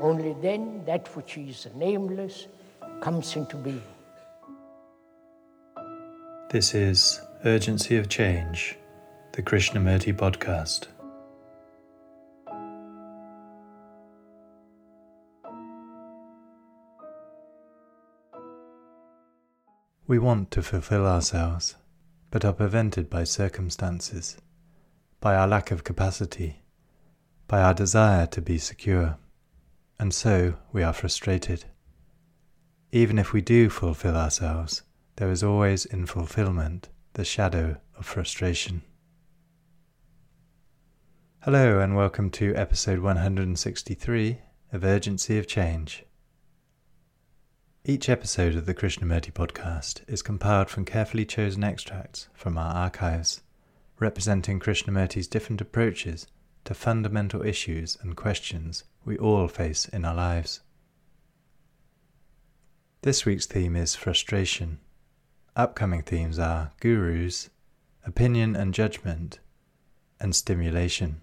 Only then that which is nameless comes into being. This is Urgency of Change, the Krishnamurti podcast. We want to fulfill ourselves, but are prevented by circumstances, by our lack of capacity, by our desire to be secure, and so we are frustrated. Even if we do fulfill ourselves, there is always in fulfillment the shadow of frustration. Hello, and welcome to episode 163 of Urgency of Change. Each episode of the Krishnamurti podcast is compiled from carefully chosen extracts from our archives, representing Krishnamurti's different approaches to fundamental issues and questions we all face in our lives. This week's theme is frustration. Upcoming themes are gurus, opinion and judgment, and stimulation.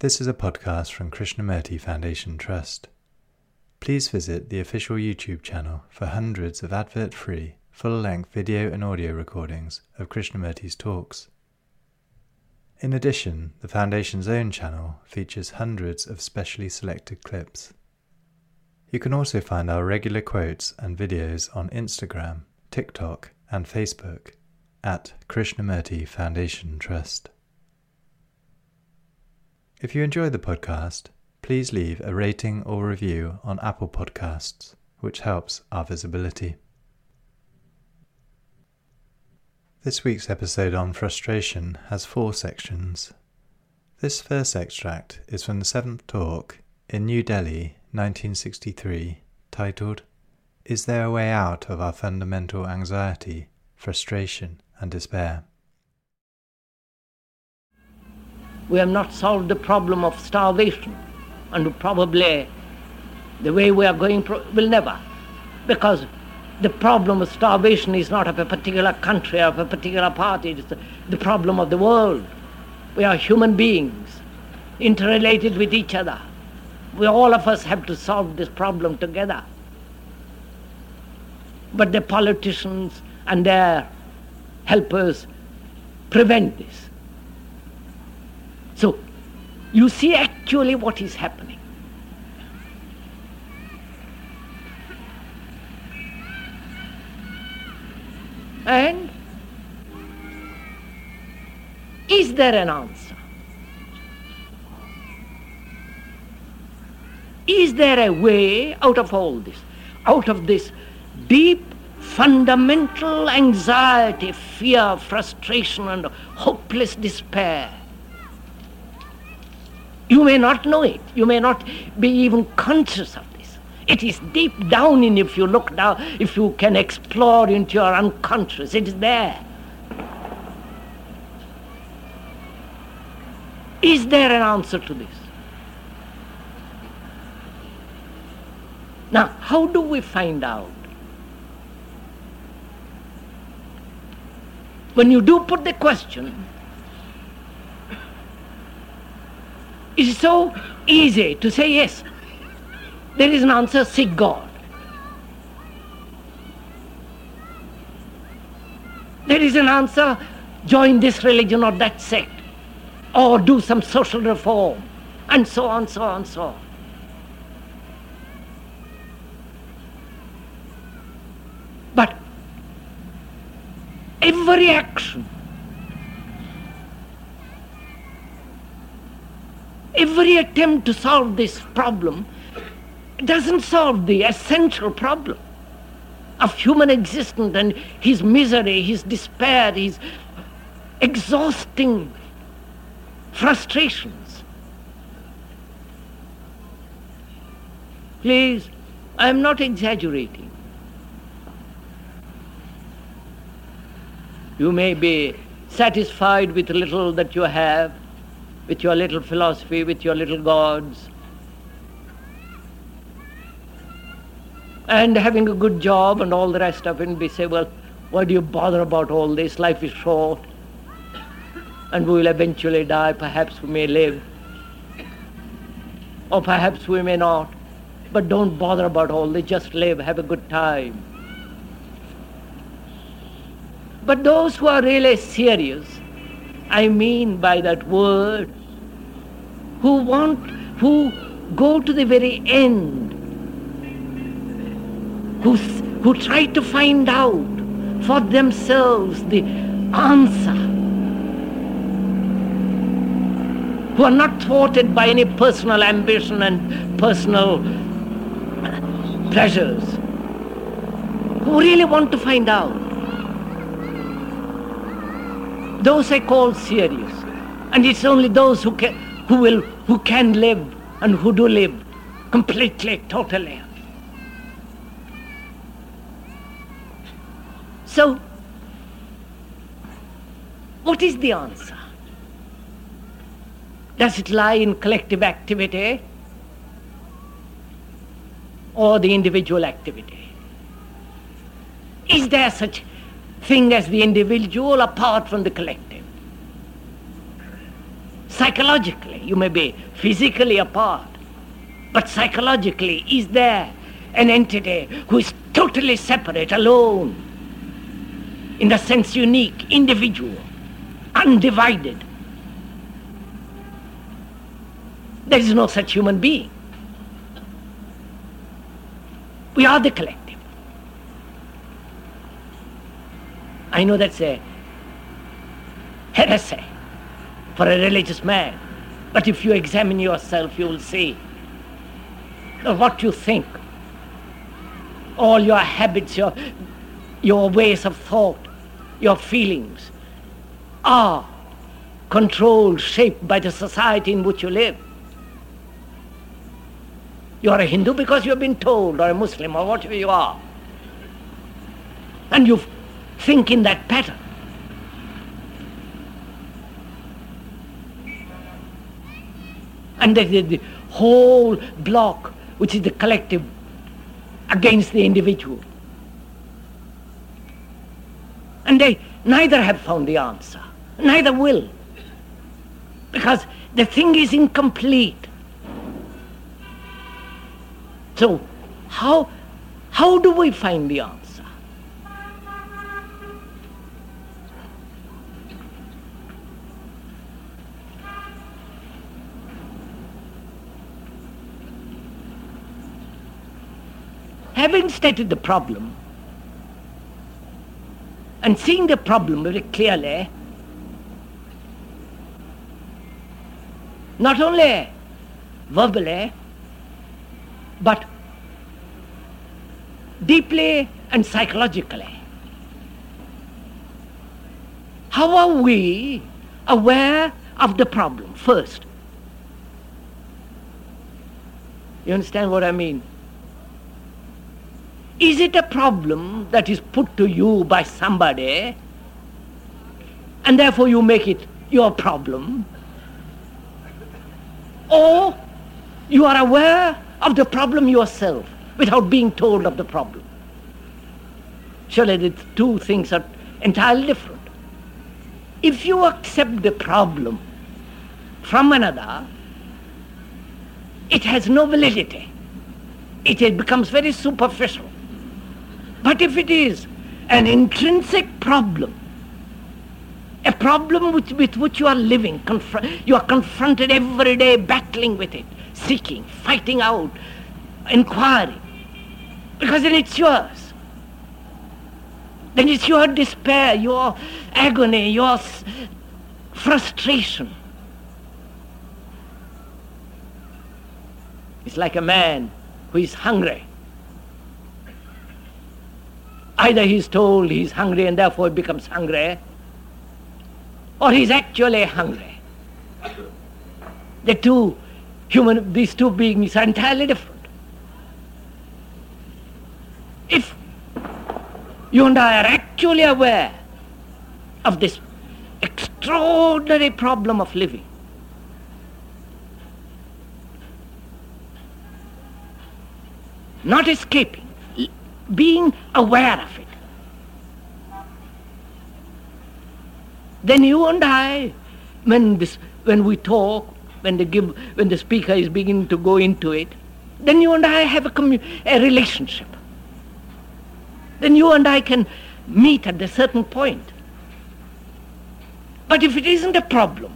This is a podcast from Krishnamurti Foundation Trust. Please visit the official YouTube channel for hundreds of advert free, full length video and audio recordings of Krishnamurti's talks. In addition, the Foundation's own channel features hundreds of specially selected clips. You can also find our regular quotes and videos on Instagram, TikTok, and Facebook at Krishnamurti Foundation Trust. If you enjoy the podcast, please leave a rating or review on Apple Podcasts, which helps our visibility. This week's episode on frustration has four sections. This first extract is from the seventh talk in New Delhi, 1963, titled Is There a Way Out of Our Fundamental Anxiety, Frustration, and Despair? We have not solved the problem of starvation and probably the way we are going pro- will never. Because the problem of starvation is not of a particular country or of a particular party, it's the, problem of the world. We are human beings, interrelated with each other. We all of us have to solve this problem together. But the politicians and their helpers prevent this. So you see actually what is happening. And is there an answer? Is there a way out of all this? Out of this deep, fundamental anxiety, fear, frustration, and hopeless despair? You may not know it. You may not be even conscious of this. It is deep down in if you look down, if you can explore into your unconscious, it is there. Is there an answer to this? Now, how do we find out? When you do put the question, It's so easy to say yes. There is an answer, seek God. There is an answer, join this religion or that sect, or do some social reform, and so on, so on, so on. But every action every attempt to solve this problem doesn't solve the essential problem of human existence and his misery, his despair, his exhausting frustrations. Please, I am not exaggerating. You may be satisfied with little that you have, with your little philosophy, with your little gods, and having a good job and all the rest of it, and we say, well, why do you bother about all this? Life is short, and we will eventually die. Perhaps we may live, or perhaps we may not. But don't bother about all this, just live, have a good time. But those who are really serious, I mean by that word, who want, who go to the very end, who, who try to find out for themselves the answer, who are not thwarted by any personal ambition and personal pleasures, who really want to find out those I call serious. And it's only those who can, who will, who can live and who do live completely, totally. So, what is the answer? Does it lie in collective activity or the individual activity? Is there such thing as the individual apart from the collective. Psychologically, you may be physically apart, but psychologically, is there an entity who is totally separate, alone, in the sense unique, individual, undivided? There is no such human being. We are the collective. I know that's a heresy for a religious man. But if you examine yourself, you will see what you think, all your habits, your, your ways of thought, your feelings are controlled, shaped by the society in which you live. You are a Hindu because you have been told, or a Muslim, or whatever you are. And you've think in that pattern. And the, the, the whole block, which is the collective, against the individual. And they neither have found the answer, neither will. Because the thing is incomplete. So, how, how do we find the answer? having stated the problem and seeing the problem very clearly, not only verbally, but deeply and psychologically. How are we aware of the problem first? You understand what I mean? Is it a problem that is put to you by somebody and therefore you make it your problem? Or you are aware of the problem yourself without being told of the problem? Surely the two things are entirely different. If you accept the problem from another, it has no validity. It becomes very superficial. But if it is an intrinsic problem, a problem with, with which you are living, confr- you are confronted every day, battling with it, seeking, fighting out, inquiring, because then it's yours. Then it's your despair, your agony, your s- frustration. It's like a man who is hungry Either he's told he's hungry and therefore becomes hungry, or he's actually hungry. The two human, these two beings are entirely different. If you and I are actually aware of this extraordinary problem of living, not escaping, being aware of it. Then you and I, when, this, when we talk, when, they give, when the speaker is beginning to go into it, then you and I have a, commu- a relationship. Then you and I can meet at a certain point. But if it isn't a problem,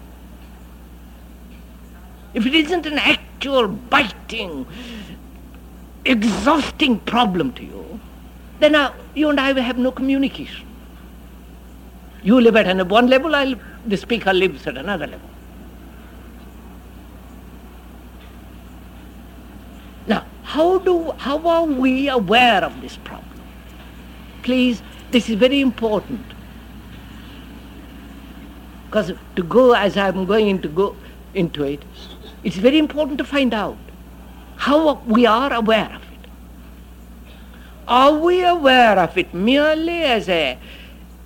if it isn't an actual biting, exhausting problem to you, then uh, you and I will have no communication. You live at one level, I'll, the speaker lives at another level. Now, how, do, how are we aware of this problem? Please, this is very important. Because to go as I'm going to go into it, it's very important to find out how we are aware of. Are we aware of it merely as a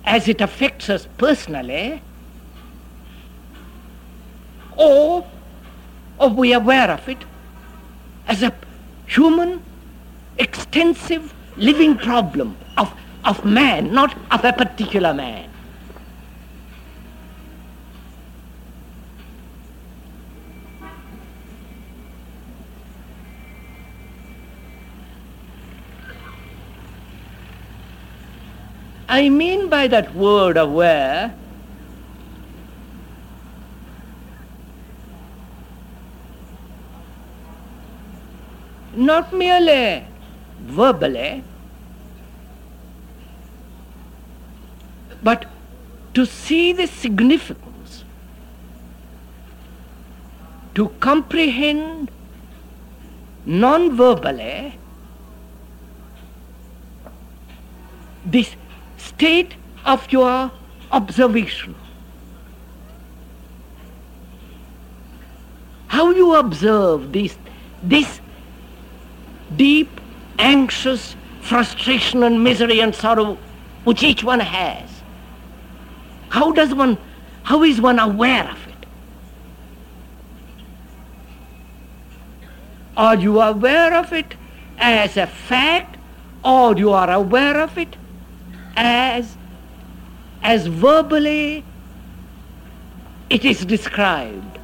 as it affects us personally, or are we aware of it as a human, extensive, living problem of, of man, not of a particular man? I mean by that word aware not merely verbally, but to see the significance, to comprehend non verbally this state of your observation. How you observe this, this deep, anxious frustration and misery and sorrow which each one has. How does one, how is one aware of it? Are you aware of it as a fact or you are aware of it as, as verbally it is described.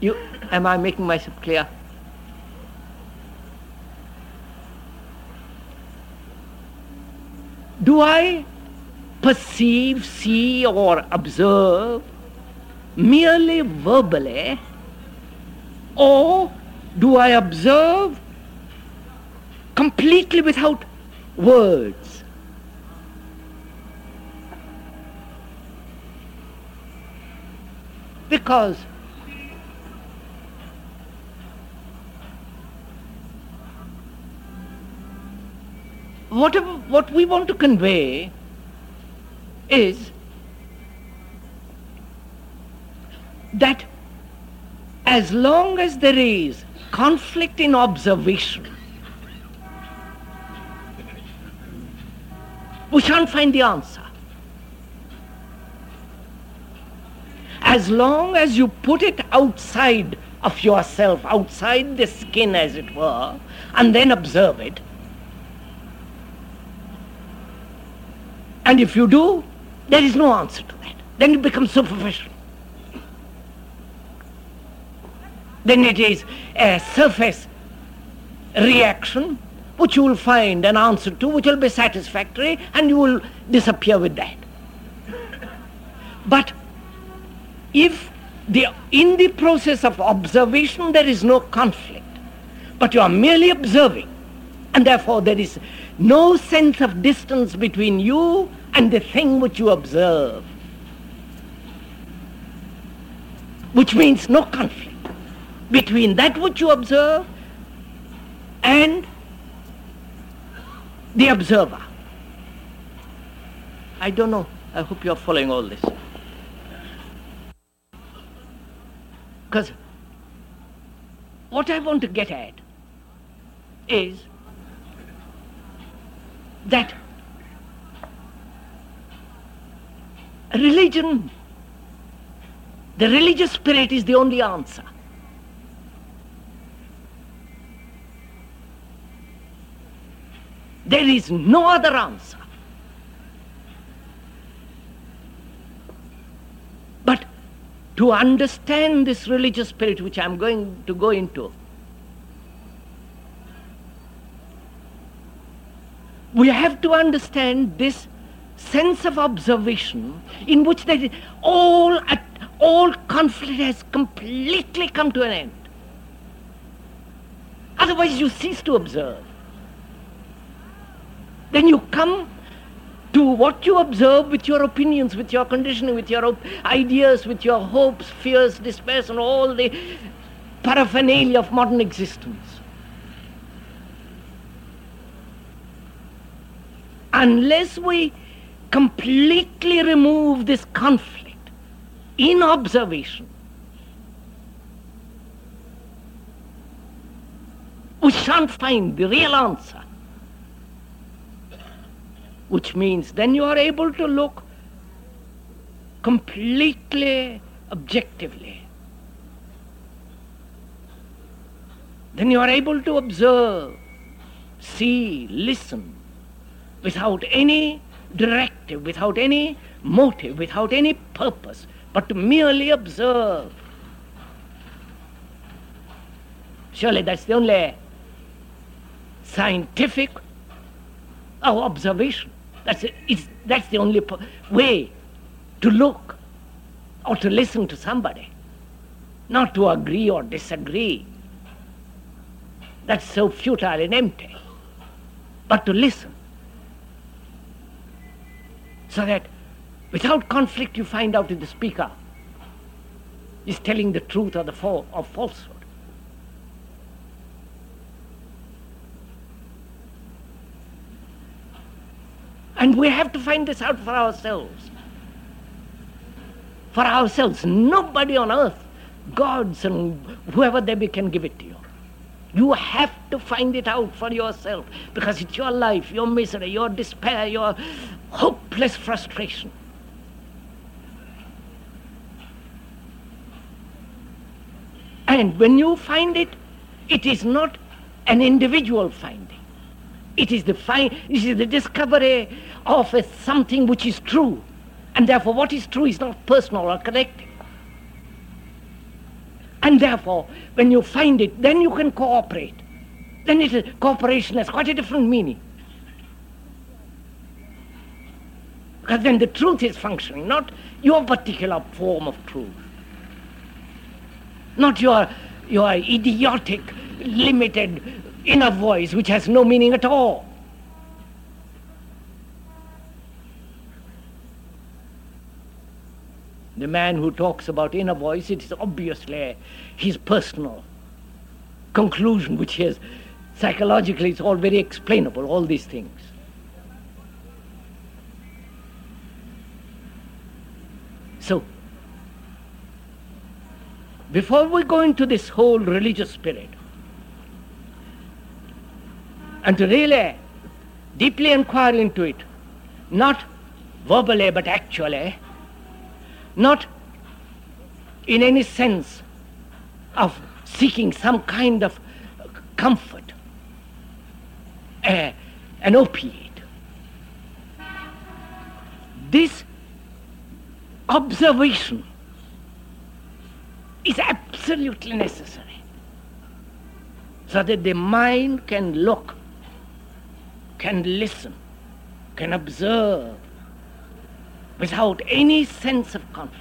You, am I making myself clear? Do I perceive, see, or observe merely verbally, or do I observe completely without words? Because what, what we want to convey is that as long as there is conflict in observation, we shan't find the answer. As long as you put it outside of yourself, outside the skin as it were, and then observe it. And if you do, there is no answer to that. Then it becomes superficial. Then it is a surface reaction which you will find an answer to, which will be satisfactory, and you will disappear with that. But if the, in the process of observation there is no conflict, but you are merely observing, and therefore there is no sense of distance between you and the thing which you observe, which means no conflict between that which you observe and the observer. I don't know. I hope you are following all this. Because what I want to get at is that religion, the religious spirit is the only answer. There is no other answer. To understand this religious spirit, which I'm going to go into, we have to understand this sense of observation in which that all all conflict has completely come to an end. Otherwise, you cease to observe. Then you come to what you observe with your opinions, with your conditioning, with your op- ideas, with your hopes, fears, despairs, and all the paraphernalia of modern existence. Unless we completely remove this conflict in observation, we shan't find the real answer which means then you are able to look completely objectively. Then you are able to observe, see, listen without any directive, without any motive, without any purpose, but to merely observe. Surely that's the only scientific oh, observation. That's, it's, that's the only way to look or to listen to somebody, not to agree or disagree. That's so futile and empty. But to listen. So that without conflict you find out if the speaker is telling the truth or the fa- or falsehood. And we have to find this out for ourselves. For ourselves. Nobody on earth, gods and whoever they be, can give it to you. You have to find it out for yourself because it's your life, your misery, your despair, your hopeless frustration. And when you find it, it is not an individual finding. It is the find, it is the discovery of a something which is true. And therefore what is true is not personal or collective. And therefore, when you find it, then you can cooperate. Then it is, cooperation has quite a different meaning. Because then the truth is functioning, not your particular form of truth. Not your, your idiotic, limited inner voice which has no meaning at all. The man who talks about inner voice, it is obviously his personal conclusion, which is psychologically, it's all very explainable, all these things. So, before we go into this whole religious spirit, and to really deeply inquire into it, not verbally but actually, not in any sense of seeking some kind of comfort, uh, an opiate. This observation is absolutely necessary so that the mind can look can listen, can observe without any sense of conflict.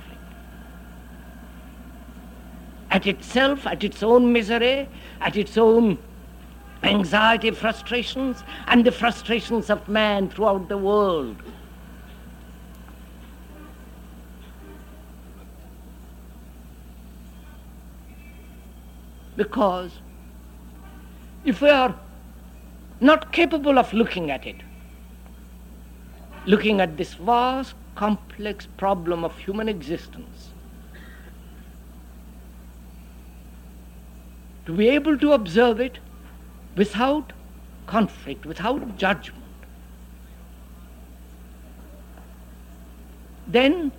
At itself, at its own misery, at its own anxiety, frustrations, and the frustrations of man throughout the world. Because if we are not capable of looking at it. Looking at this vast, complex problem of human existence. To be able to observe it without conflict, without judgment. Then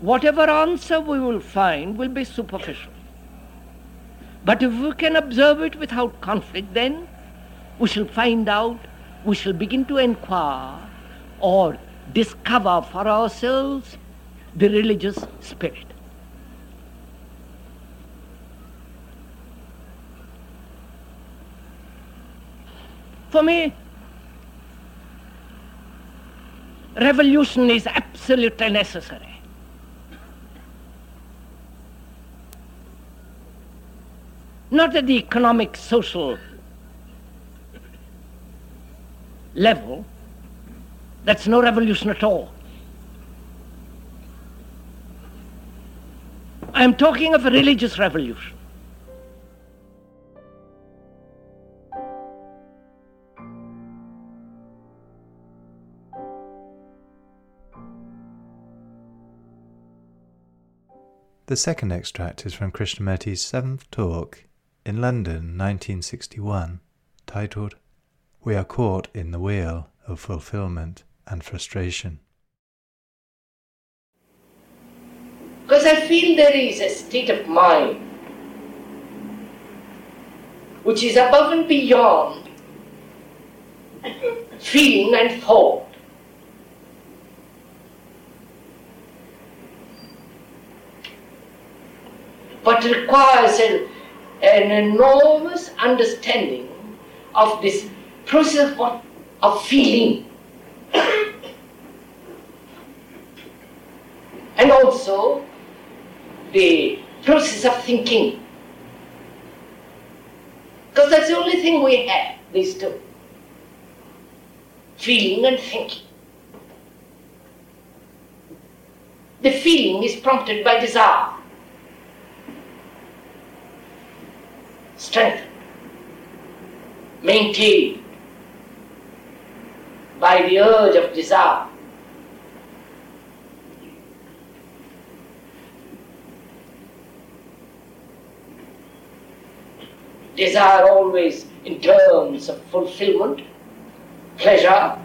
whatever answer we will find will be superficial. But if we can observe it without conflict, then we shall find out, we shall begin to inquire or discover for ourselves the religious spirit. For me, revolution is absolutely necessary. Not at the economic, social level, that's no revolution at all. I'm talking of a religious revolution. The second extract is from Krishnamurti's seventh talk in London, 1961, titled We Are Caught in the Wheel of Fulfillment and Frustration. Because I feel there is a state of mind which is above and beyond feeling and thought. but requires a, an enormous understanding of this process of, of feeling. and also the process of thinking. Because that's the only thing we have, these two feeling and thinking. The feeling is prompted by desire. strength maintained by the urge of desire. Desire always in terms of fulfillment, pleasure,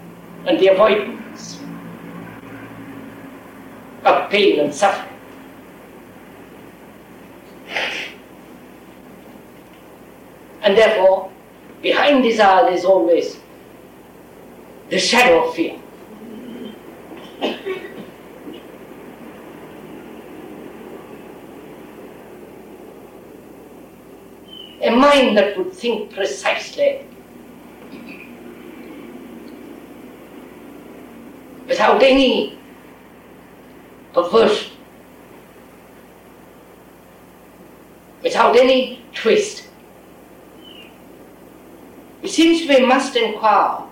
and the avoidance of pain and suffering. And therefore, behind desire is always the shadow of fear. A mind that would think precisely. Without any perversion, without any twist, it seems we must inquire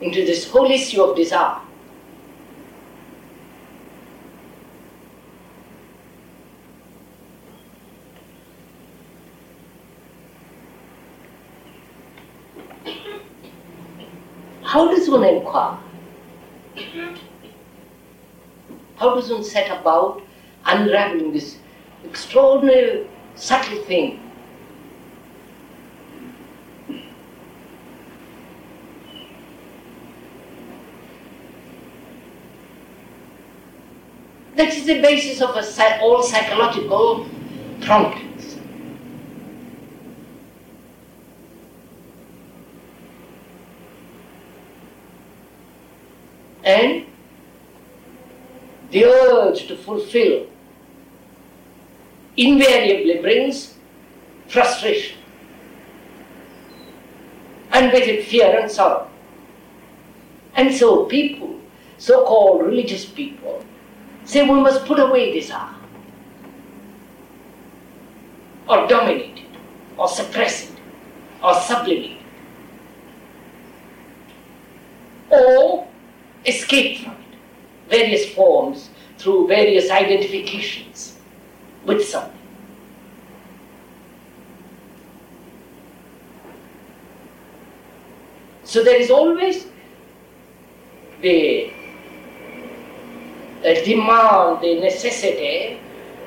into this whole issue of desire. How does one inquire? How does one set about unraveling this extraordinary subtle thing That is the basis of a, all psychological problems. And the urge to fulfill invariably brings frustration and with it fear and sorrow. And so people, so-called religious people, say we must put away desire, or dominate it, or suppress it, or sublimate it, or escape from it, various forms through various identifications with something. So there is always the the demand, the necessity,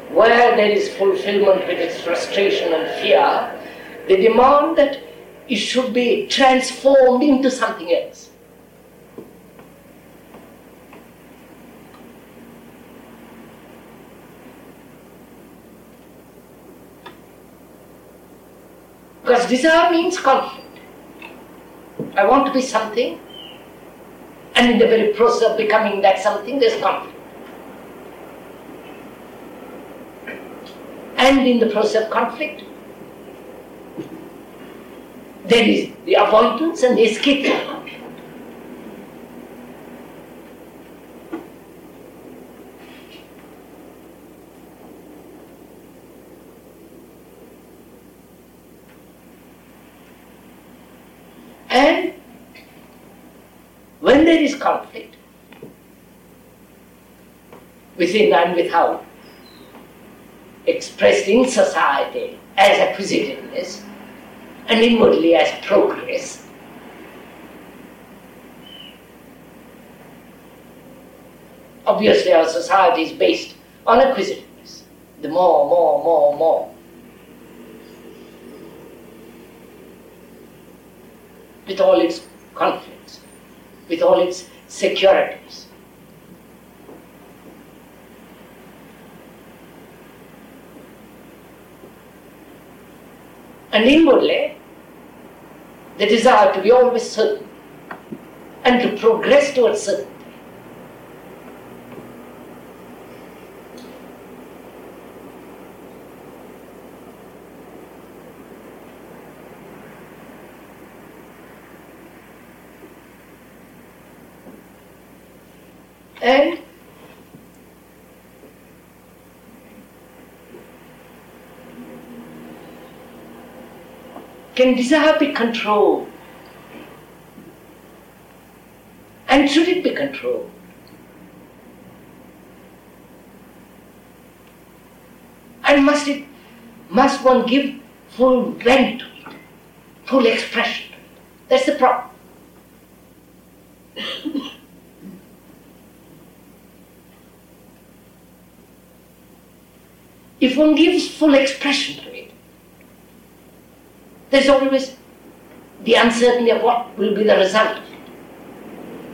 where there is fulfillment with its frustration and fear, the demand that it should be transformed into something else. Because desire means conflict. I want to be something, and in the very process of becoming that something, there's conflict. And in the process of conflict, there is the avoidance and the escape. And when there is conflict, within and without, expressed in society as acquisitiveness and inwardly as progress, obviously our society is based on acquisitiveness. The more, more, more, more. with all its conflicts, with all its securities. And inwardly, the desire to be always certain and to progress towards certainty. And can desire be controlled? And should it be controlled? And must it must one give full vent to it, full expression to it? That's the problem. if one gives full expression to it, there's always the uncertainty of what will be the result.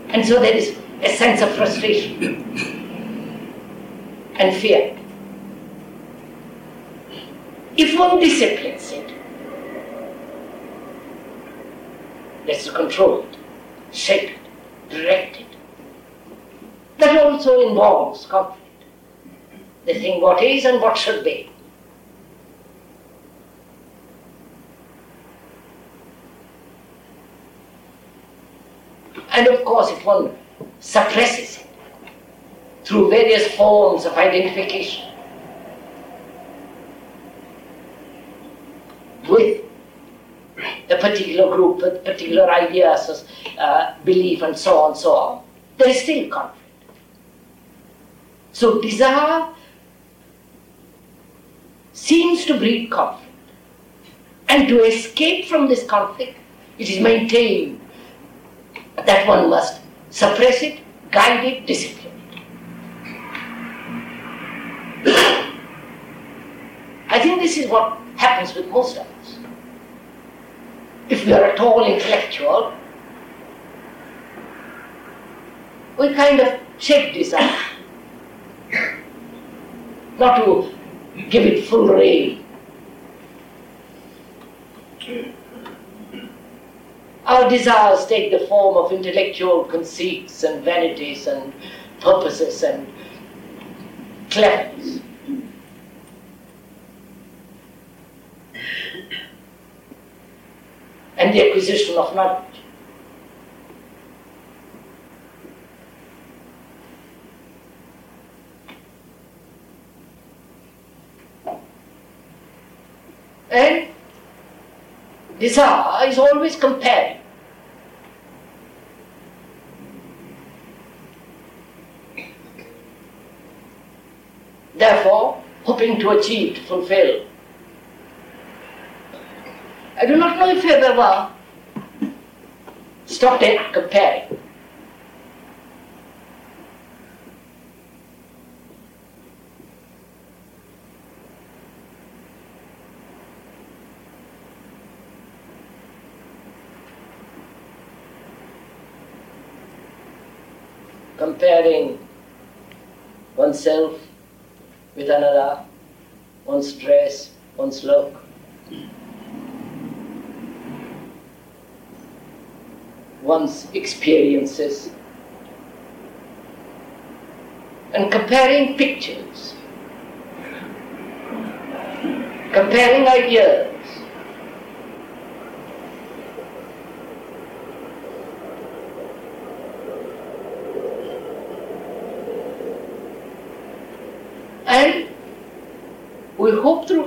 And so there is a sense of frustration and fear. If one disciplines it, to control it, shape it, direct it. That also involves conflict the thing what is and what should be. And of course, if one suppresses it through various forms of identification with a particular group, with particular ideas, uh, belief, and so on, so on, there is still conflict. So desire seems to breed conflict. And to escape from this conflict, it is maintained that one must suppress it, guide it, discipline it. I think this is what happens with most of us. If we are at all intellectual, we kind of check this out. Not to give it full rein. Our desires take the form of intellectual conceits and vanities and purposes and cleverness. And the acquisition of knowledge. And desire is always comparing. Therefore, hoping to achieve, to fulfill. I do not know if you have ever stopped at comparing. comparing oneself with another, one's dress, one's look. one's experiences. And comparing pictures, comparing ideas,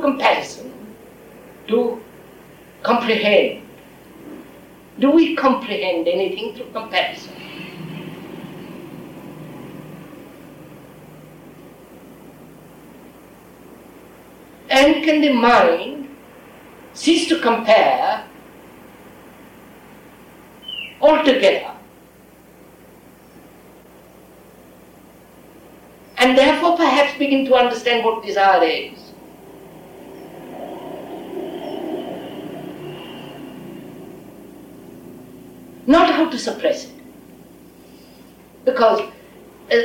comparison to comprehend. Do we comprehend anything through comparison? And can the mind cease to compare altogether? And therefore perhaps begin to understand what desire is. Not how to suppress it. Because uh,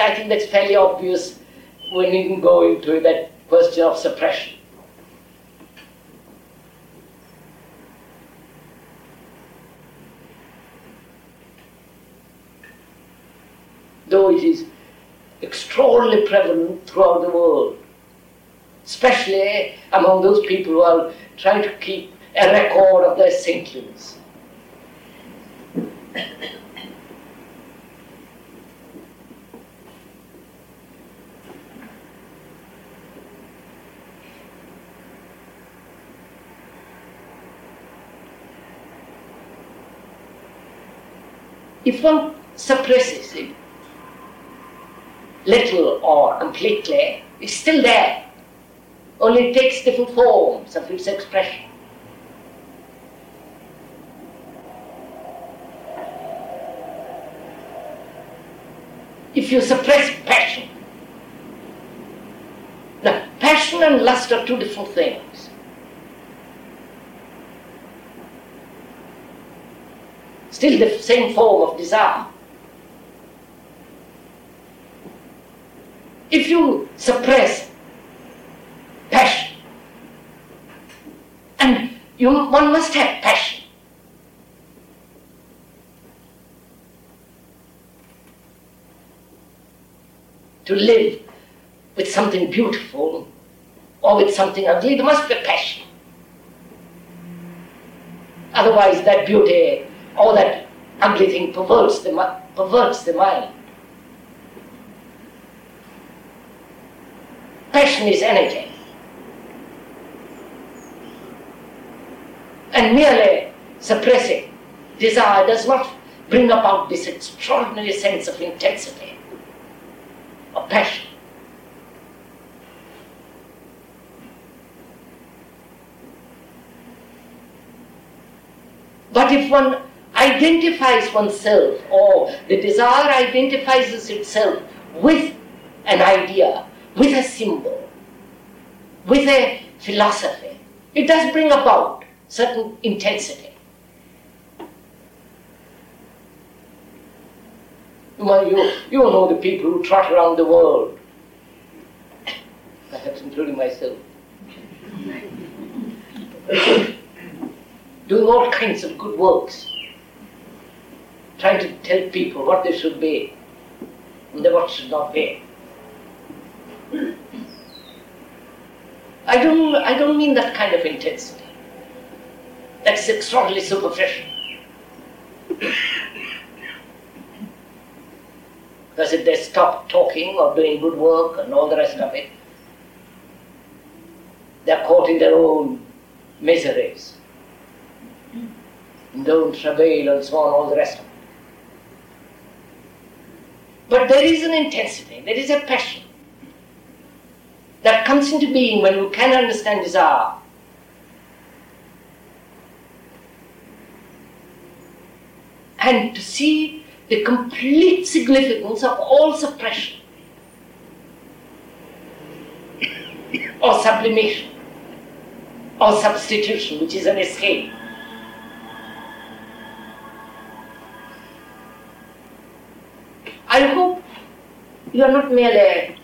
I think that's fairly obvious when you go into that question of suppression. Though it is extraordinarily prevalent throughout the world, especially among those people who are trying to keep a record of their saintliness. If one suppresses it, little or completely, it's still there. Only it takes different forms of its expression. If you suppress passion, now passion and lust are two different things. still the same form of desire. If you suppress passion, and you, one must have passion. To live with something beautiful or with something ugly, there must be passion. Otherwise, that beauty or that ugly thing perverts the, perverts the mind. Passion is energy. And merely suppressing desire does not bring about this extraordinary sense of intensity, of passion. But if one identifies oneself or the desire identifies itself with an idea, with a symbol, with a philosophy, it does bring about certain intensity. You, you know the people who trot around the world, perhaps including myself, doing all kinds of good works trying to tell people what they should be and what should not be. I don't, I don't mean that kind of intensity. That's extraordinarily superficial. because if they stop talking or doing good work and all the rest of it, they're caught in their own miseries, their own travail and so on, all the rest of it. But there is an intensity, there is a passion that comes into being when we can understand desire. Ah, and to see the complete significance of all suppression or sublimation or substitution, which is an escape. I hope you are not merely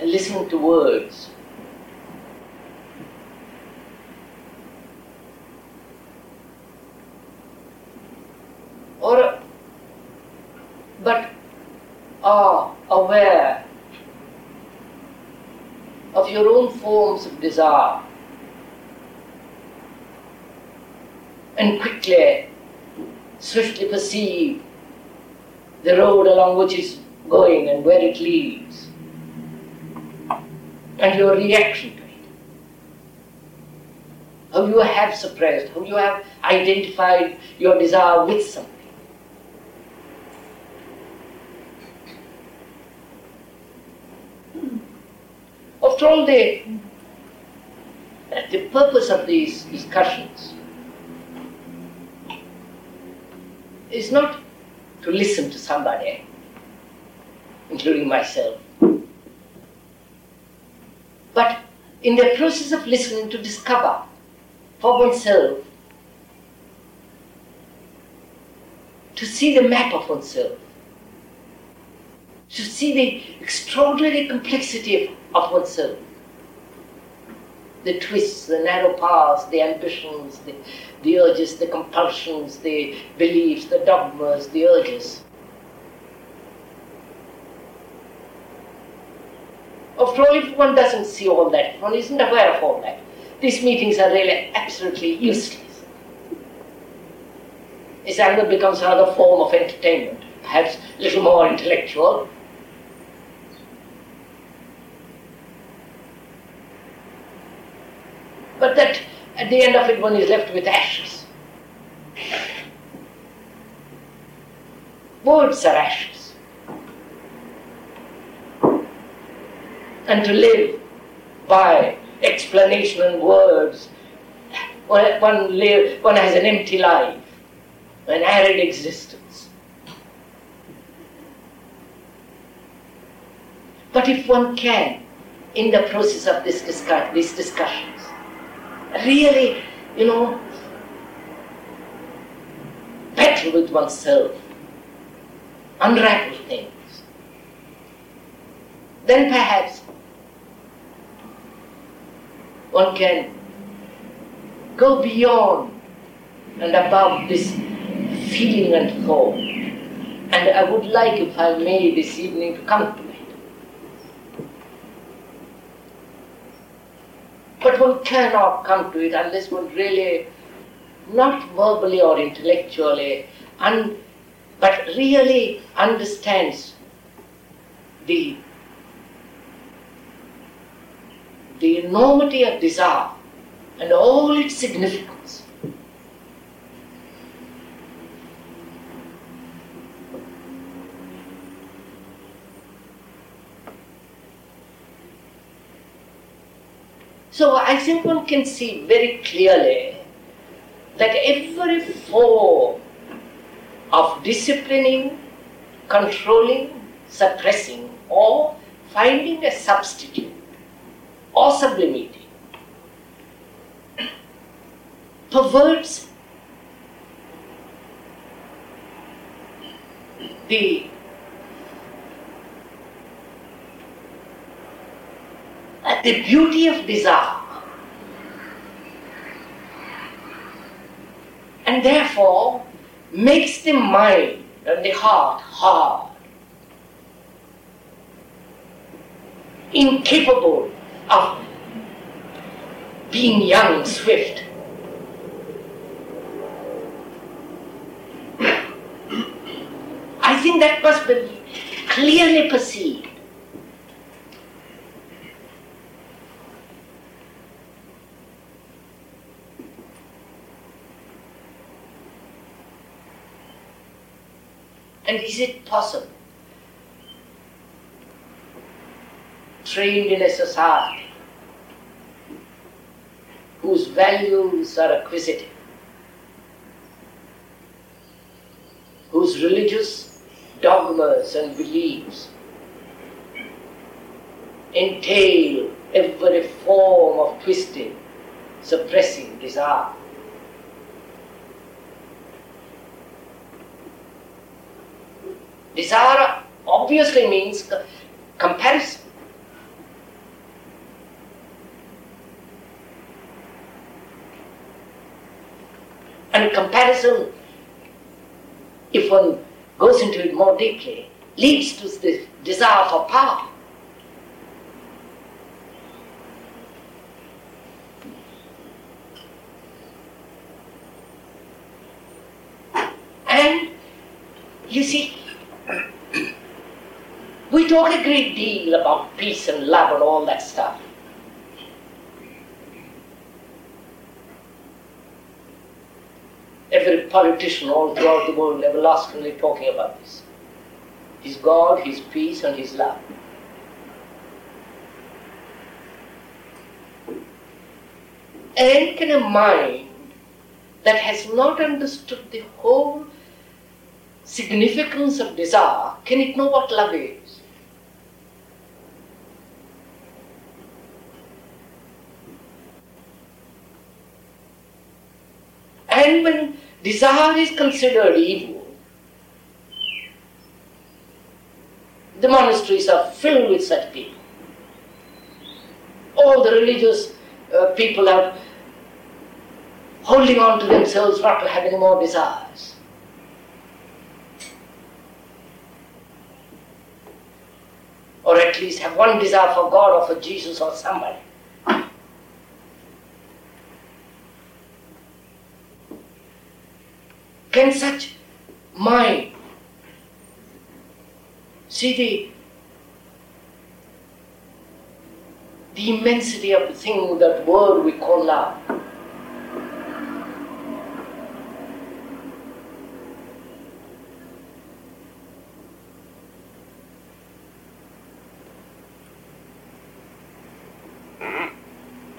listening to words. Or but are aware of your own forms of desire and quickly, swiftly perceive the road along which it's going and where it leads, and your reaction to it. How you have suppressed, how you have identified your desire with something. After all, the, the purpose of these discussions. Is not to listen to somebody, including myself, but in the process of listening to discover for oneself, to see the map of oneself, to see the extraordinary complexity of oneself. The twists, the narrow paths, the ambitions, the, the urges, the compulsions, the beliefs, the dogmas, the urges. After all, if one doesn't see all that, if one isn't aware of all that, these meetings are really absolutely useless. Either becomes another form of entertainment, perhaps a little more intellectual, but that at the end of it one is left with ashes. Words are ashes. And to live by explanation and words, one, live, one has an empty life, an arid existence. But if one can, in the process of this discuss, these discussions, really, you know, battle with oneself, unravel things, then perhaps one can go beyond and above this feeling and thought. And I would like, if I may, this evening to come to it. But cannot come to it unless one really, not verbally or intellectually, but really understands the, the enormity of desire and all its significance. So I think one can see very clearly that every form of disciplining, controlling, suppressing, or finding a substitute or sublimating perverts the uh, the beauty of desire and therefore makes the mind and the heart hard. Incapable of being young and swift. I think that must be clearly perceived. And is it possible, trained in a society whose values are acquisitive, whose religious dogmas and beliefs entail every form of twisting, suppressing desire. Desire obviously means comparison. And comparison if one goes into it more deeply, leads to this desire for power. And you see, we talk a great deal about peace and love and all that stuff. Every politician all throughout the world everlastingly talking about this. His God, His peace, and His love. And can a mind that has not understood the whole significance of desire, can it know what love is? And when desire is considered evil, the monasteries are filled with such people. All the religious uh, people are holding on to themselves not to have any more desires. Or at least have one desire for God or for Jesus or somebody. Can such mind see the, the immensity of the thing, that word we call love?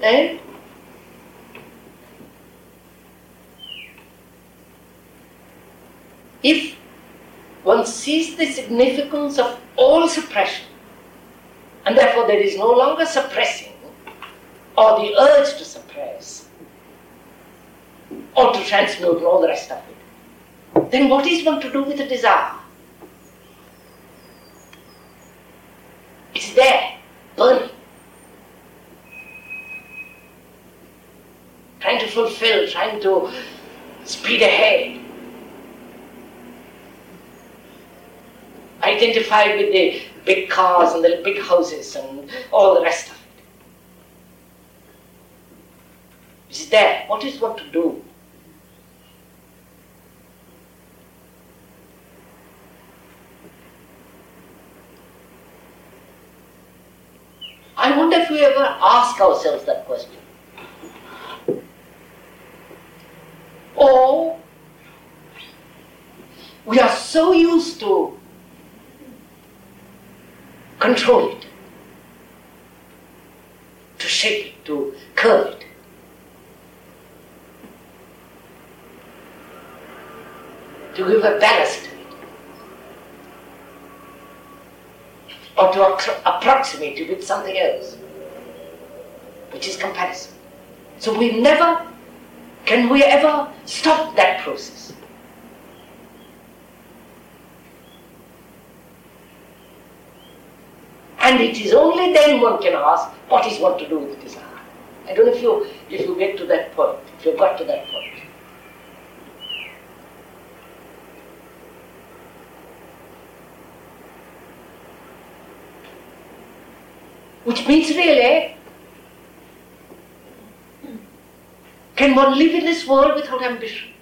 And if one sees the significance of all suppression, and therefore there is no longer suppressing or the urge to suppress or to transmute and all the rest of it, then what is one to do with the desire? It's there, burning, trying to fulfill, trying to speed ahead. Identified with the big cars and the big houses and all the rest of it. It's there. What is one to do? I wonder if we ever ask ourselves that question. Or we are so used to control it, to shape it, to curve it. To give a balance to it, or to appro- approximate it with something else, which is comparison. So we never, can we ever stop that process? And it is only then one can ask, what is one to do with desire? I don't know if you if you get to that point, if you've got to that point. Which means really, can one live in this world without ambition?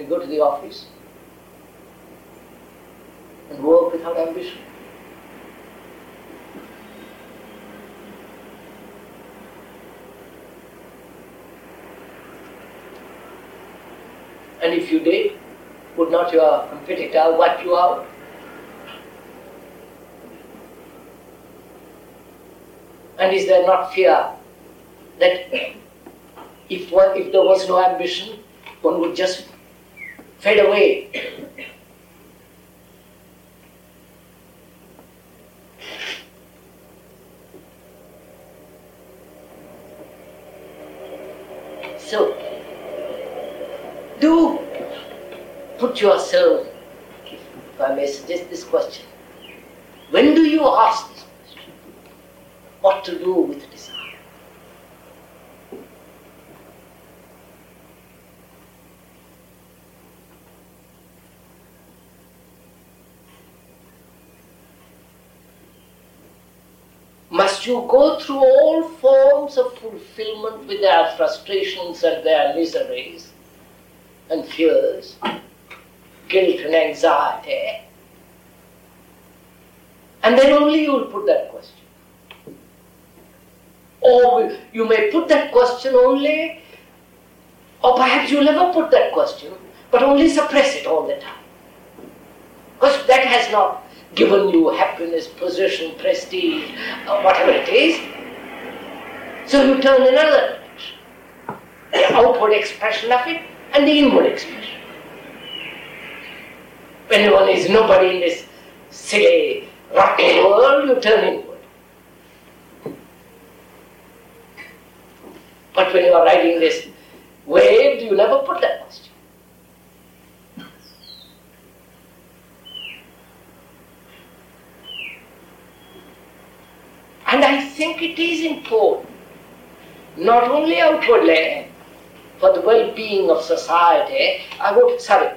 You go to the office and work without ambition? And if you did, would not your competitor wipe you out? And is there not fear that if, one, if there was no ambition, one would just fade away? So, do put yourself, if I may suggest this question, When do you ask this question? What to do with desire? Must you go through all forms of fulfillment with their frustrations and their miseries and fears, guilt and anxiety? And then only you will put that question. Or you may put that question only, or perhaps you'll never put that question, but only suppress it all the time. Because that has not given you happiness, position, prestige, or whatever it is. So you turn another. Outward expression of it and the inward expression. When one is nobody in this silly, rotten world, you turn inward. But when you are riding this wave, you never put that question. And I think it is important, not only outwardly, for the well being of society. I would, sorry,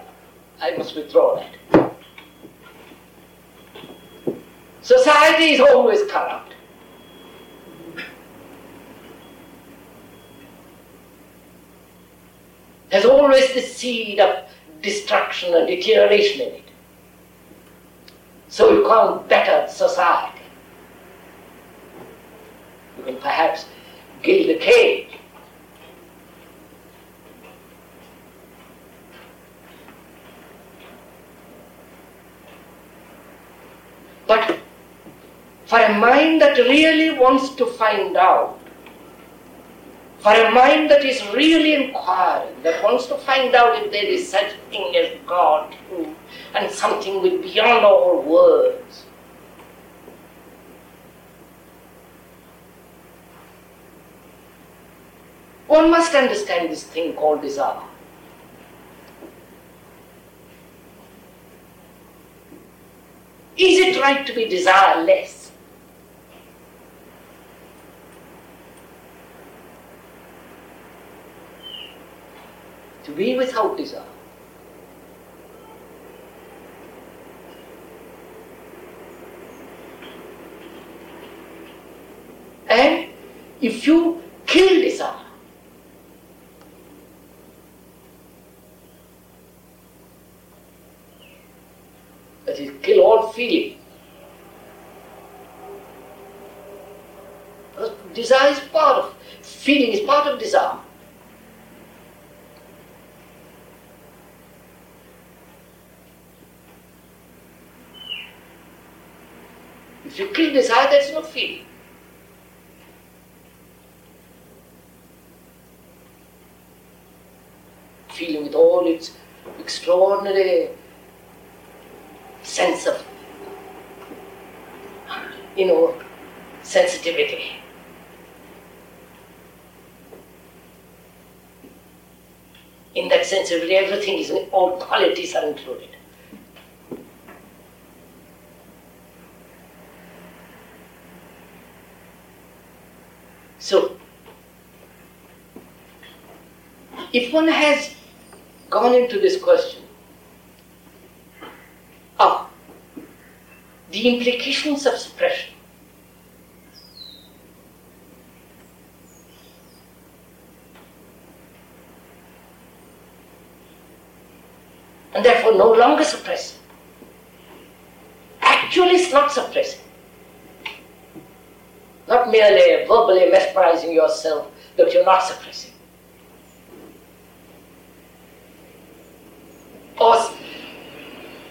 I must withdraw that. Society is always corrupt. There's always the seed of destruction and deterioration in it. So you can't better society. You can perhaps gild the cage. But for a mind that really wants to find out, for a mind that is really inquiring, that wants to find out if there is such a thing as God and something with beyond all words, One must understand this thing called desire. Is it right to be desireless? To be without desire. And if you kill desire, that is, kill all feeling. Because desire is part of, feeling is part of desire. If you kill desire, that's no feeling. Feeling with all its extraordinary sense of, you know, sensitivity. In that sensitivity, everything is, all qualities are included. So, if one has gone into this question of the implications of suppression, no longer suppressing. Actually, it's not suppressing. Not merely verbally mesmerizing yourself that you're not suppressing. Or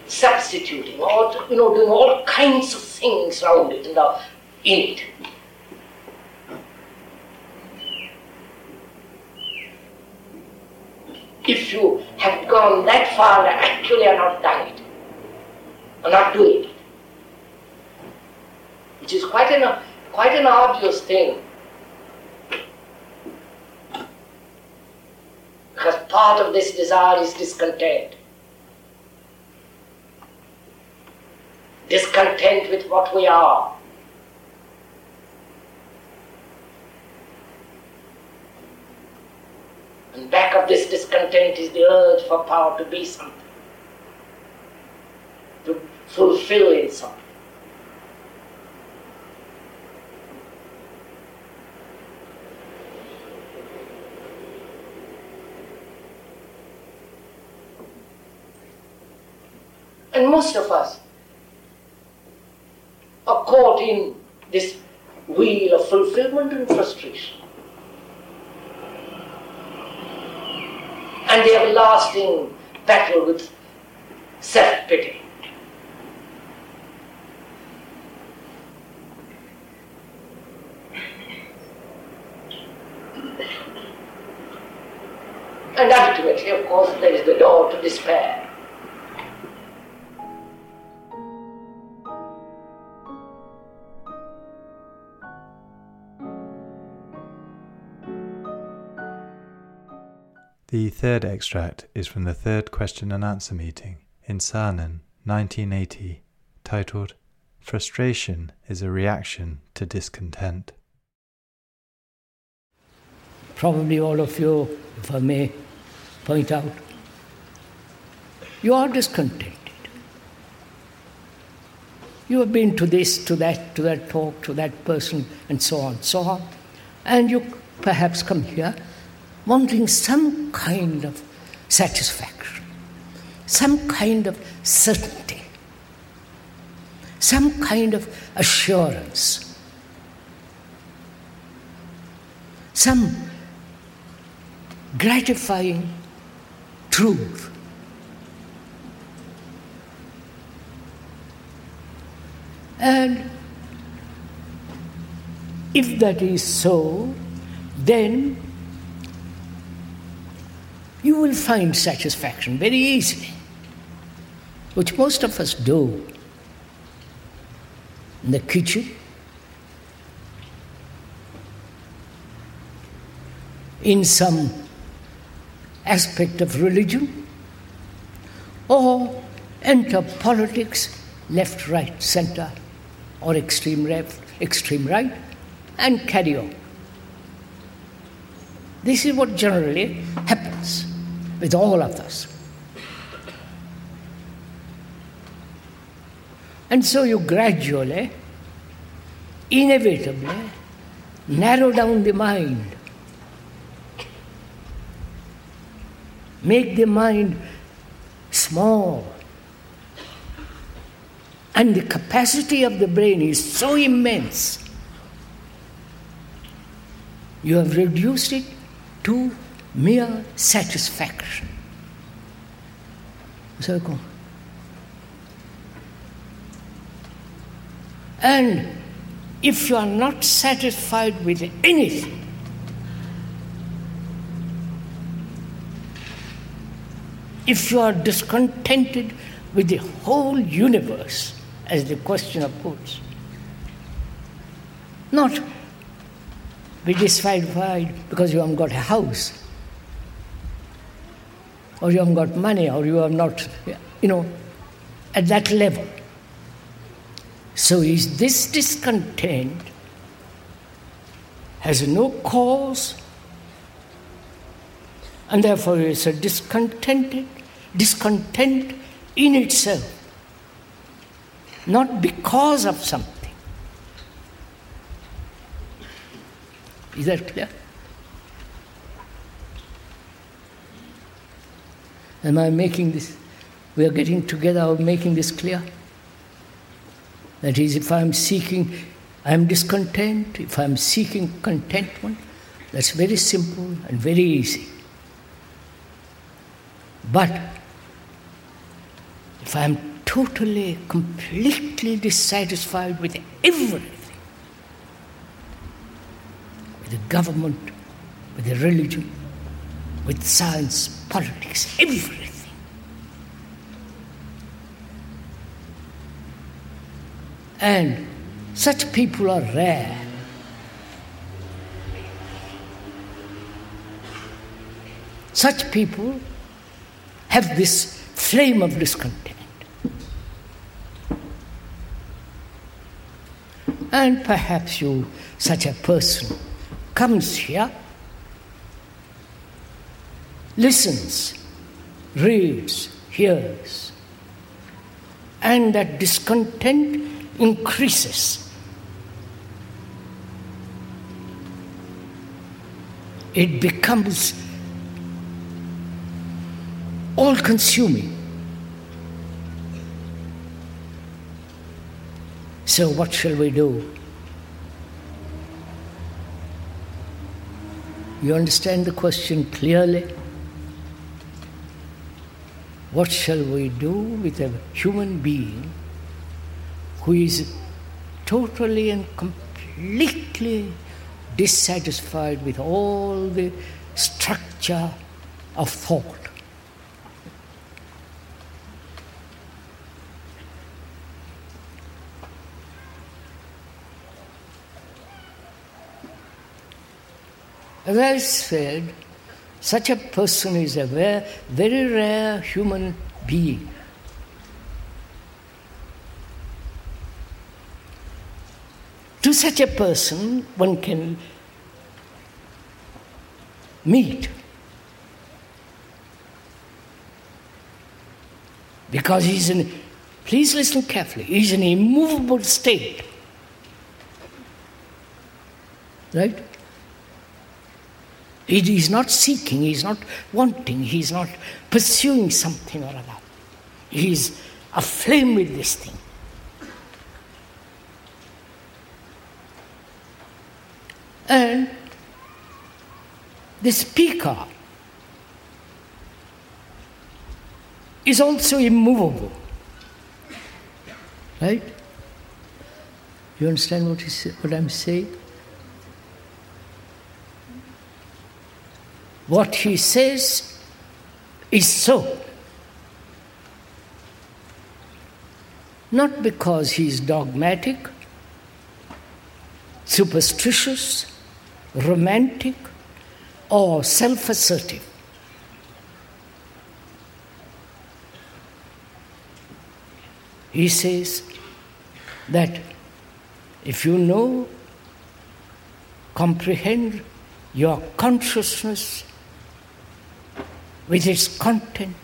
substituting, or you know, doing all kinds of things around it and in it. If you have gone that far actually are not it, are not doing it, which is quite an quite an obvious thing. Because part of this desire is discontent. discontent with what we are. And back of this discontent is the urge for power to be something, to fulfill in something. And most of us are caught in this wheel of fulfillment and frustration. And the everlasting battle with self pity. And ultimately, of course, there is the door to despair. The third extract is from the third question and answer meeting in Saanen, 1980, titled Frustration is a Reaction to Discontent. Probably all of you, if I may point out, you are discontented. You have been to this, to that, to that talk, to that person, and so on, so on. And you perhaps come here wanting some kind of satisfaction, some kind of certainty, some kind of assurance, some gratifying truth. And if that is so, then you will find satisfaction very easily, which most of us do. In the kitchen, in some aspect of religion, or enter politics, left, right, center, or extreme left, extreme right, and carry on. This is what generally happens with all of us. And so you gradually, inevitably, narrow down the mind, make the mind small. And the capacity of the brain is so immense. You have reduced it to mere satisfaction. So. And if you are not satisfied with anything, if you are discontented with the whole universe, as the questioner puts, not be dissatisfied because you haven't got a house, or you haven't got money, or you are not, you know, at that level. So is this discontent has no cause, and therefore it's a discontented, discontent in itself, not because of something. Is that clear? Am I making this? We are getting together, making this clear. That is, if I'm seeking, I'm discontent, if I'm seeking contentment, that's very simple and very easy. But if I'm totally, completely dissatisfied with everything, with the government, with the religion, with science, politics, everything. And such people are rare. Such people have this flame of discontent. And perhaps you, such a person, comes here, listens, reads, hears, and that discontent increases. It becomes all consuming. So, what shall we do? You understand the question clearly? What shall we do with a human being who is totally and completely dissatisfied with all the structure of thought? As I said, such a person is a very, rare human being. To such a person, one can meet. Because he's in, please listen carefully, he's in an immovable state. Right? He is not seeking, he is not wanting, he is not pursuing something or other. He is aflame with this thing. And the speaker is also immovable. Right? You understand what I'm saying? What he says is so. Not because he is dogmatic, superstitious, romantic, or self assertive. He says that if you know, comprehend your consciousness with its content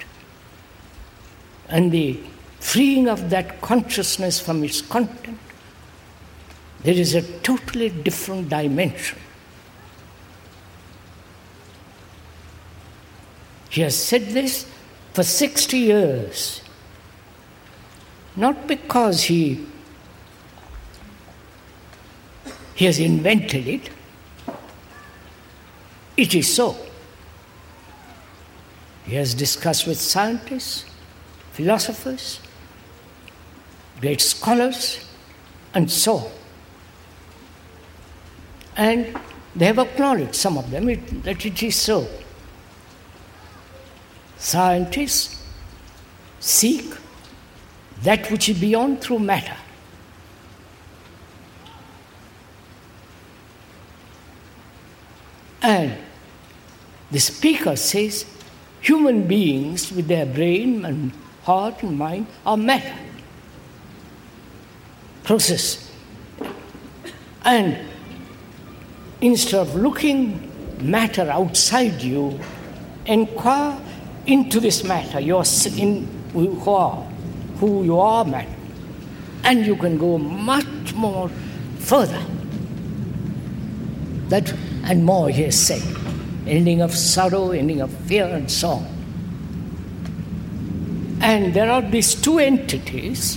and the freeing of that consciousness from its content, there is a totally different dimension. He has said this for 60 years, not because he, he has invented it, it is so. He has discussed with scientists, philosophers, great scholars, and so on. And they have acknowledged, some of them, it, that it is so. Scientists seek that which is beyond through matter. And the speaker says Human beings, with their brain and heart and mind, are matter. Process. And instead of looking matter outside you, inquire into this matter, your in, who are, who you are matter. And you can go much more further. That and more, he has said ending of sorrow, ending of fear, and so on. And there are these two entities.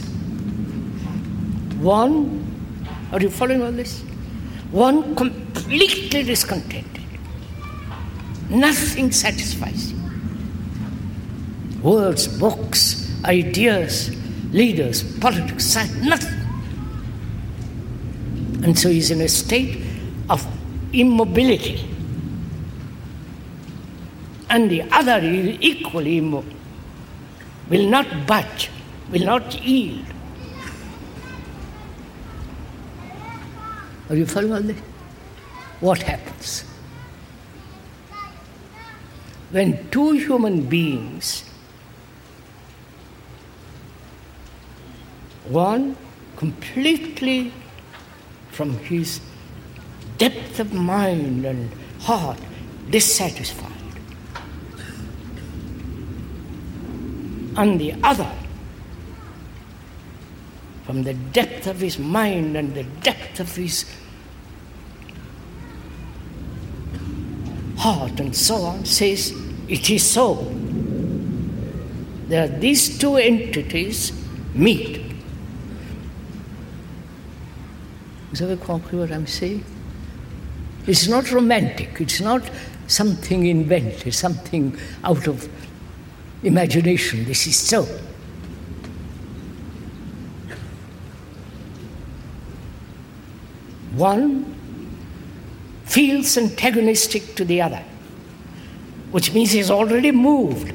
One, are you following all this? One completely discontented. Nothing satisfies you. Words, books, ideas, leaders, politics, nothing. And so he's in a state of immobility and the other is equally will not budge, will not yield. Are you following this? What happens? When two human beings, one completely from his depth of mind and heart dissatisfied. And the other, from the depth of his mind and the depth of his heart and so on, says, It is so. There are these two entities meet. Vous avez compris what I'm saying? It's not romantic, it's not something invented, something out of imagination. This is so. One feels antagonistic to the other, which means he's already moved.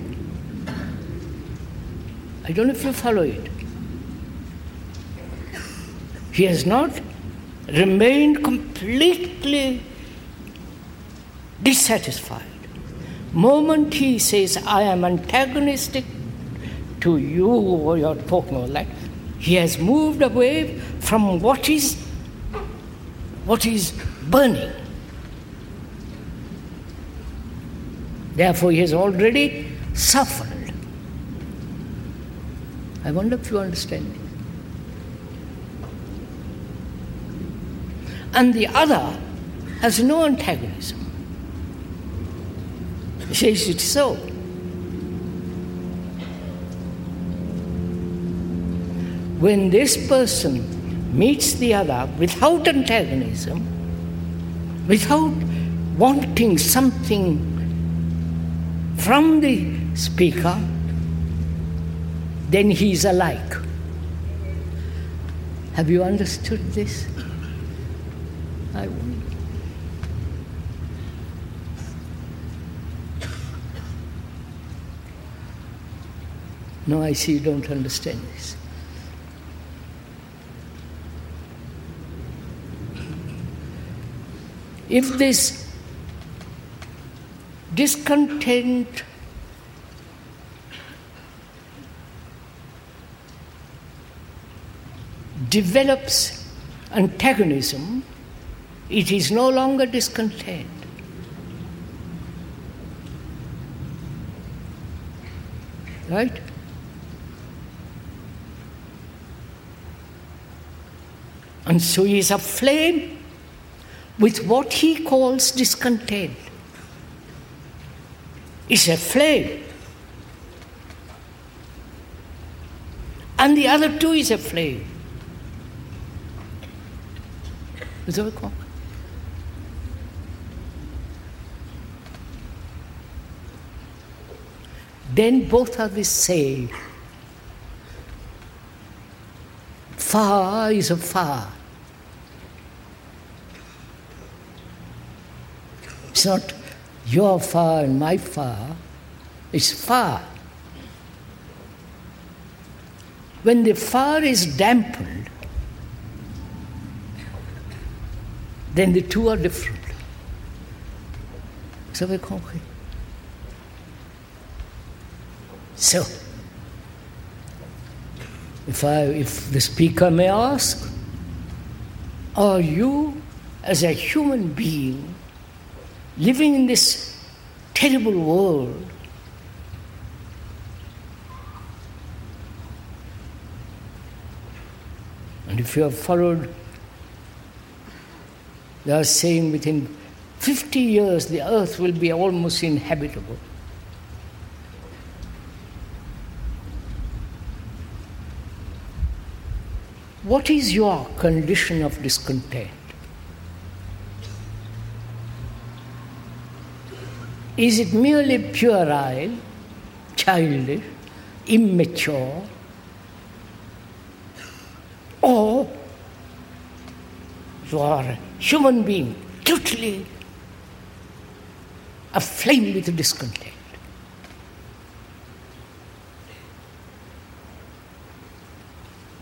I don't know if you follow it. He has not remained completely dissatisfied. Moment he says, I am antagonistic to you or talking about that, he has moved away from what is what is burning. Therefore, he has already suffered. I wonder if you understand this. And the other has no antagonism. Says it's so. When this person meets the other without antagonism, without wanting something from the speaker, then he is alike. Have you understood this? I No, I see you don't understand this. If this discontent develops antagonism, it is no longer discontent. Right? And so he is aflame with what he calls discontent is a flame. And the other two is a flame. Is that a Then both are the same. Far is a far. It's not your far and my far it's far. When the far is dampened, then the two are different. Avez compris? So, if, I, if the speaker may ask, are you, as a human being, living in this terrible world, and if you have followed, they are saying within 50 years the earth will be almost inhabitable. What is your condition of discontent? Is it merely puerile, childish, immature, or you are a human being totally aflame with discontent?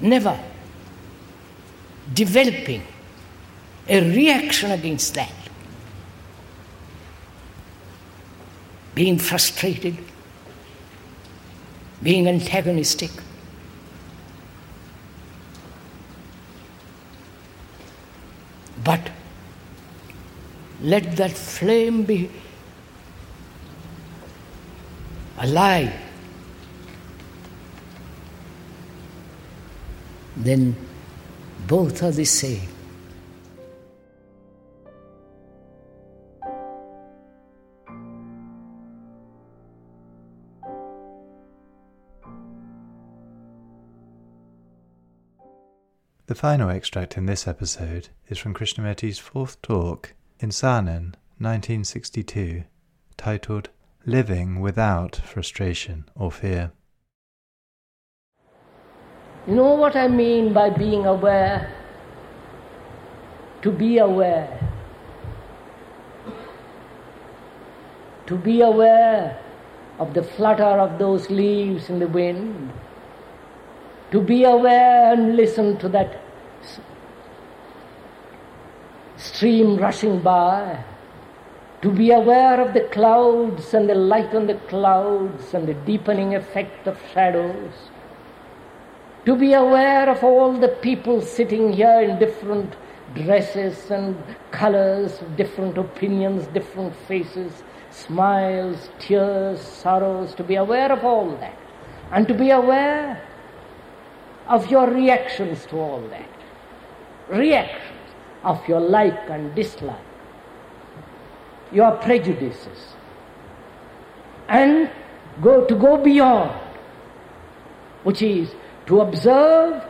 Never developing a reaction against that. Being frustrated, being antagonistic. But let that flame be alive. Then both are the same. The final extract in this episode is from Krishnamurti's fourth talk in Saanen, 1962, titled Living Without Frustration or Fear. You know what I mean by being aware? To be aware. To be aware of the flutter of those leaves in the wind to be aware and listen to that stream rushing by, to be aware of the clouds and the light on the clouds and the deepening effect of shadows, to be aware of all the people sitting here in different dresses and colors, different opinions, different faces, smiles, tears, sorrows, to be aware of all that, and to be aware of your reactions to all that. Reactions of your like and dislike, your prejudices, and go to go beyond, which is to observe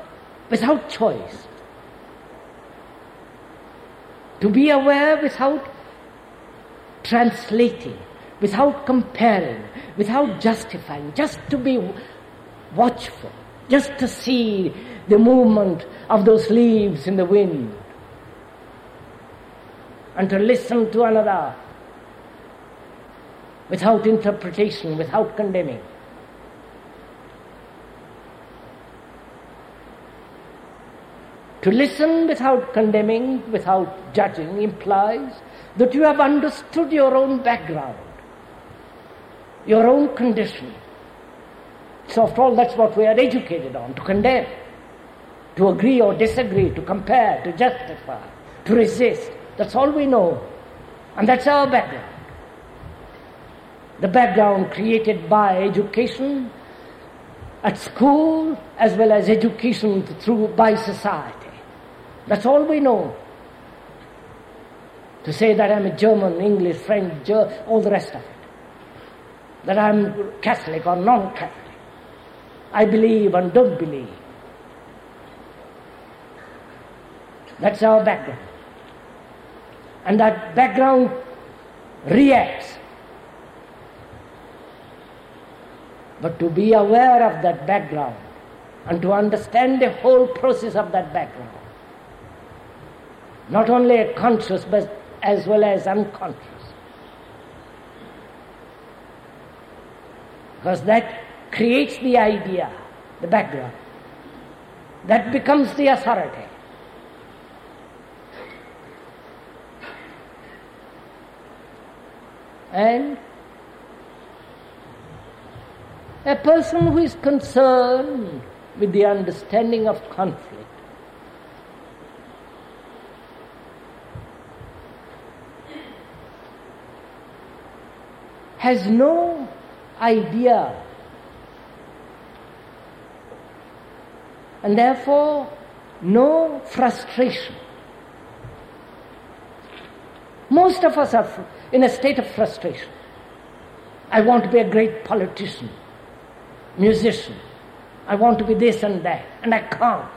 without choice, to be aware without translating, without comparing, without justifying, just to be watchful just to see the movement of those leaves in the wind. And to listen to another without interpretation, without condemning. To listen without condemning, without judging, implies that you have understood your own background, your own condition, so, after all, that's what we are educated on to condemn, to agree or disagree, to compare, to justify, to resist. That's all we know. And that's our background. The background created by education at school as well as education through by society. That's all we know. To say that I'm a German, English, French, all the rest of it. That I'm Catholic or non Catholic. I believe and don't believe. That's our background. And that background reacts. But to be aware of that background and to understand the whole process of that background, not only conscious but as well as unconscious. Because that creates the idea, the background. That becomes the authority. And a person who is concerned with the understanding of conflict has no idea and therefore no frustration. Most of us are in a state of frustration. I want to be a great politician, musician. I want to be this and that, and I can't.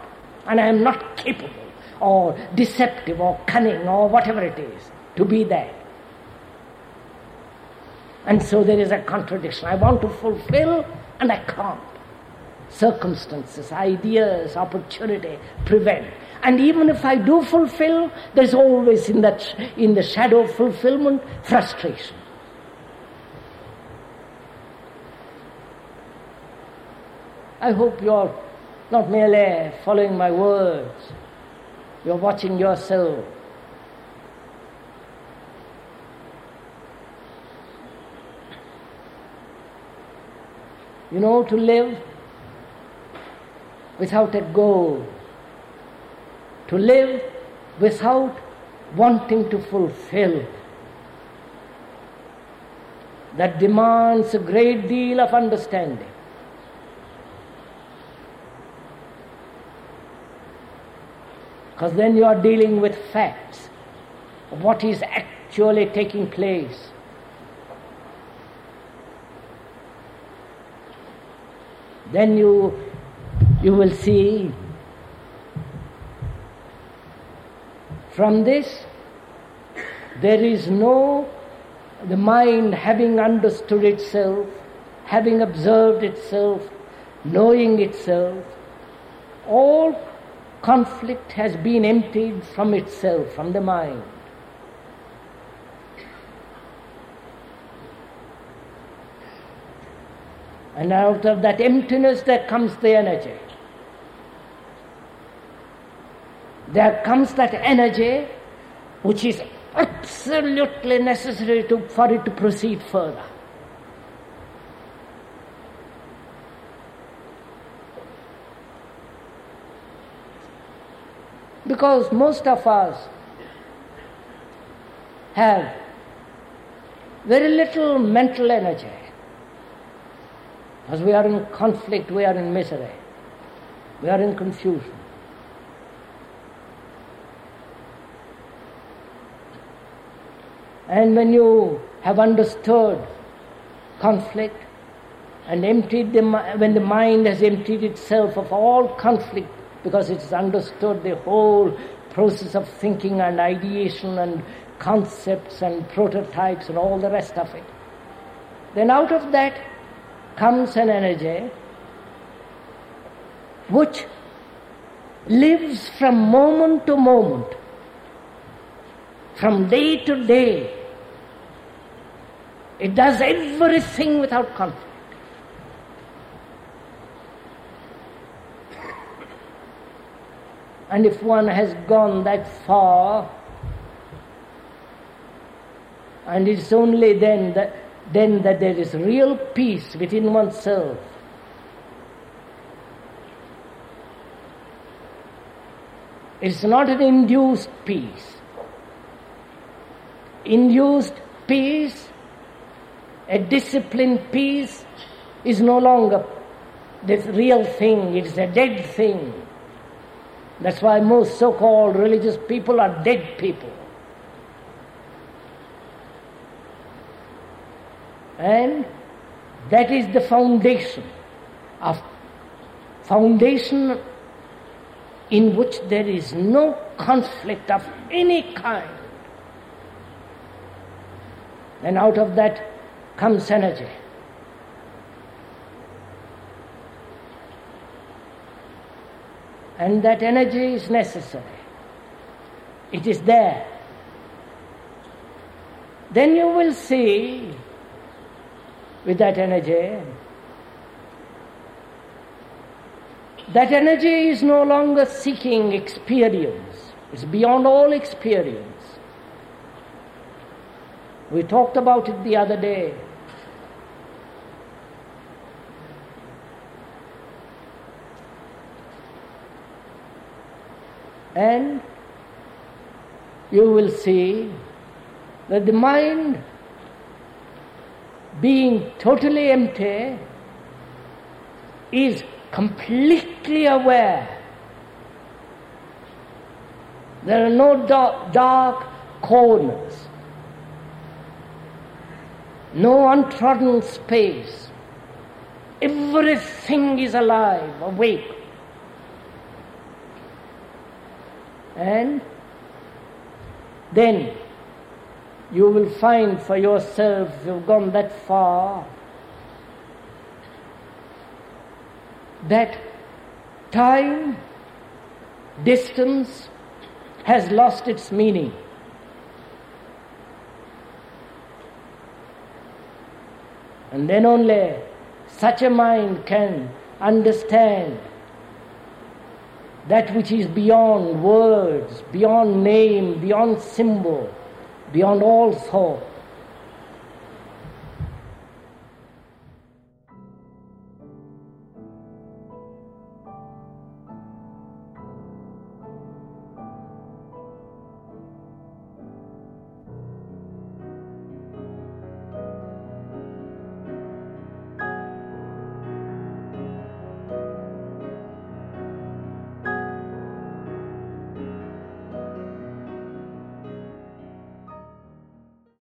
And I am not capable, or deceptive, or cunning, or whatever it is, to be that. And so there is a contradiction. I want to fulfill, and I can't circumstances, ideas, opportunity prevent. And even if I do fulfill, there's always in that in the shadow of fulfillment frustration. I hope you're not merely following my words, you're watching yourself. You know, to live without a goal, to live without wanting to fulfill that demands a great deal of understanding. Because then you are dealing with facts of what is actually taking place. Then you, you will see from this there is no the mind having understood itself, having observed itself, knowing itself, all conflict has been emptied from itself, from the mind. And out of that emptiness there comes the energy. There comes that energy which is absolutely necessary to, for it to proceed further. Because most of us have very little mental energy. As we are in conflict, we are in misery, we are in confusion. And when you have understood conflict and emptied the, when the mind has emptied itself of all conflict because it has understood the whole process of thinking and ideation and concepts and prototypes and all the rest of it, then out of that comes an energy which lives from moment to moment, from day to day, it does everything without conflict. And if one has gone that far, and it's only then that, then that there is real peace within oneself. It's not an induced peace. Induced peace a disciplined peace is no longer the real thing, it is a dead thing. That's why most so called religious people are dead people. And that is the foundation of foundation in which there is no conflict of any kind. And out of that comes energy. And that energy is necessary. It is there. Then you will see with that energy that energy is no longer seeking experience, it's beyond all experience. We talked about it the other day. And you will see that the mind, being totally empty, is completely aware. There are no dark, dark corners, no untrodden space. Everything is alive, awake. And then you will find for yourself, you've gone that far, that time, distance has lost its meaning. And then only such a mind can understand that which is beyond words, beyond name, beyond symbol, beyond all thought.